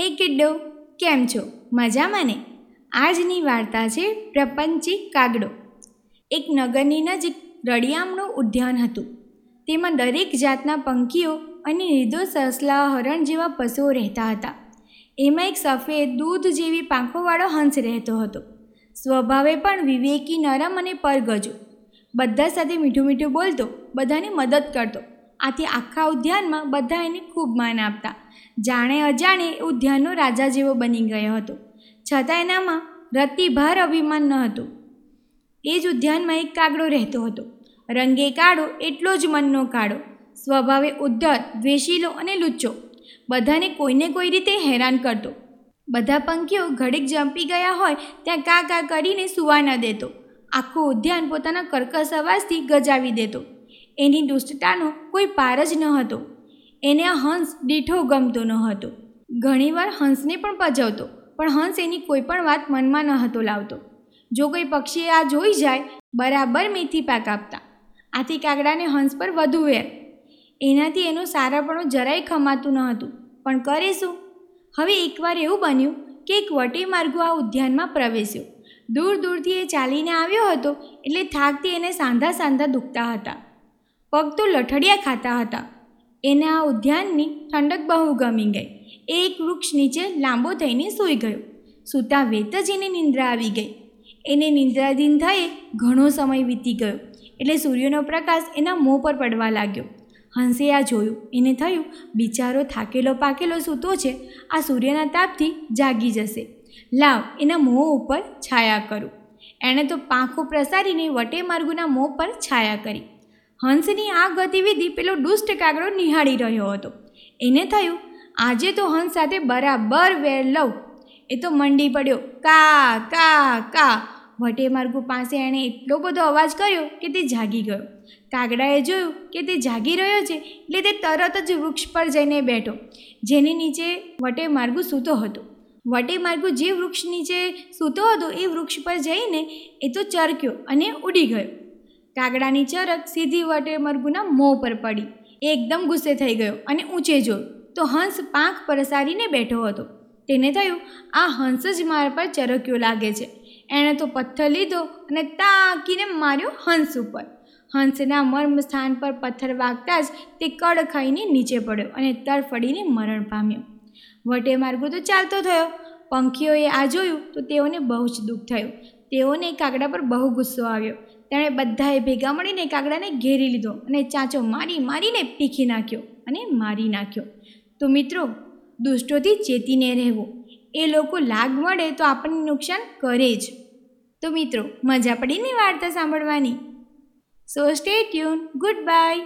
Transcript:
હે કિડ્ડો કેમ છો? મજામાં ને? આજની વાર્તા છે પ્રપંચી કાગડો. એક નગરની નજીક રળિયામનું ઉદ્યાન હતું. તેમાં દરેક જાતના પંખીઓ અને નિર્દોષ સસલા હરણ જેવા પશુઓ રહેતા હતા. એમાં એક સફેદ દૂધ જેવી પાંખોવાળો હંસ રહેતો હતો. સ્વભાવે પણ વિવેકી નરમ અને પરગજો. બધા સાથે મીઠું મીઠું બોલતો, બધાની મદદ કરતો. આથી આખા ઉદ્યાનમાં બધા એને ખૂબ માન આપતા. જાણે અજાણે ઉદ્યાનનો રાજા જેવો બની ગયો હતો. છતાં એનામાં રતિભાર અભિમાન ન હતું. એ જ ઉદ્યાનમાં એક કાગડો રહેતો હતો. રંગે કાળો એટલો જ મનનો કાળો. સ્વભાવે ઉદ્ધર, દ્વેષીલો અને લુચ્ચો. બધાને કોઈને કોઈ રીતે હેરાન કરતો. બધા પંખીઓ ઘડીક જંપી ગયા હોય ત્યાં કા કા કરીને સુવા ન દેતો. આખું ઉદ્યાન પોતાના કર્કશ અવાજથી ગજાવી દેતો. એની દુષ્ટતાનો કોઈ પાર જ ન હતો. એને આ હંસ દીઠો ગમતો ન હતો. ઘણીવાર હંસને પણ પજવતો, પણ હંસ એની કોઈ પણ વાત મનમાં ન હતો લાવતો. જો કોઈ પક્ષીએ આ જોઈ જાય, બરાબર મેથી પાક આપતા. આથી કાગડાને હંસ પર વધુ વેર. એનાથી એનું સારાપણું જરાય ખમાતું ન હતું. પણ કરે શું? હવે એકવાર એવું બન્યું કે એક વટી માર્ગો આ ઉદ્યાનમાં પ્રવેશ્યો. દૂર દૂરથી એ ચાલીને આવ્યો હતો, એટલે થાકથી એને સાંધા સાંધા દુખતા હતા. પગ તો લઠડિયા ખાતા હતા. એને આ ઉદ્યાનની ઠંડક બહુ ગમી ગઈ. એ એક વૃક્ષ નીચે લાંબો થઈને સૂઈ ગયો. સૂતા વેત જ એને નિંદ્રા આવી ગઈ. એને નિંદ્રાધીન થયે ઘણો સમય વીતી ગયો. એટલે સૂર્યનો પ્રકાશ એના મોં પર પડવા લાગ્યો. હંસે આ જોયું. એને થયું, બિચારો થાકેલો પાકેલો સૂતો છે. આ સૂર્યના તાપથી જાગી જશે. લાવ, એના મોં ઉપર છાયા કરું. એણે તો પાંખો પ્રસારીને વટે માર્ગુના મોં પર છાયા કરી. હંસની આ ગતિવિધિ પેલો દુષ્ટ કાગડો નિહાળી રહ્યો હતો. એને થયું, આજે તો હંસ સાથે બરાબર વેર લઉં. એ તો મંડી પડ્યો, કા કા કા. વટે માર્ગુ પાસે એણે એટલો બધો અવાજ કર્યો કે તે જાગી ગયો. કાગડાએ જોયું કે તે જાગી રહ્યો છે એટલે તે તરત જ વૃક્ષ પર જઈને બેઠો, જેની નીચે વટે માર્ગુ સૂતો હતો. વટે માર્ગુ જે વૃક્ષ નીચે સૂતો હતો એ વૃક્ષ પર જઈને એ તો ચરક્યો અને ઉડી ગયો. કાગડાની ચરક સીધી વટે મરઘુના મોં પર પડી. એકદમ ગુસ્સે થઈ ગયો અને ઊંચે જોયો તો હંસ પાંખ પરસારીને બેઠો હતો. તેને થયું, આ હંસ જ મારા પર ચરક્યો લાગે છે. એણે તો પથ્થર લીધો અને તાકીને માર્યો હંસ ઉપર. હંસના મર્મ સ્થાન પર પથ્થર વાગતા જ તે કડ ખાઈને નીચે પડ્યો અને તરફડીને મરણ પામ્યો. વટે માર્ગો તો ચાલતો થયો પંખીઓએ આ જોયું તો તેઓને બહુ જ દુઃખ થયું. તેઓને કાગડા પર બહુ ગુસ્સો આવ્યો. તેણે બધાએ ભેગા મળીને કાગડાને ઘેરી લીધો અને ચાંચો મારી મારીને પીખી નાખ્યો અને મારી નાખ્યો. તો મિત્રો, દુષ્ટોથી ચેતીને રહેવું. એ લોકો લાગ મળે તો આપણને નુકસાન કરે જ. તો મિત્રો, મજા પડીને વાર્તા સાંભળવાની. So stay tune goodbye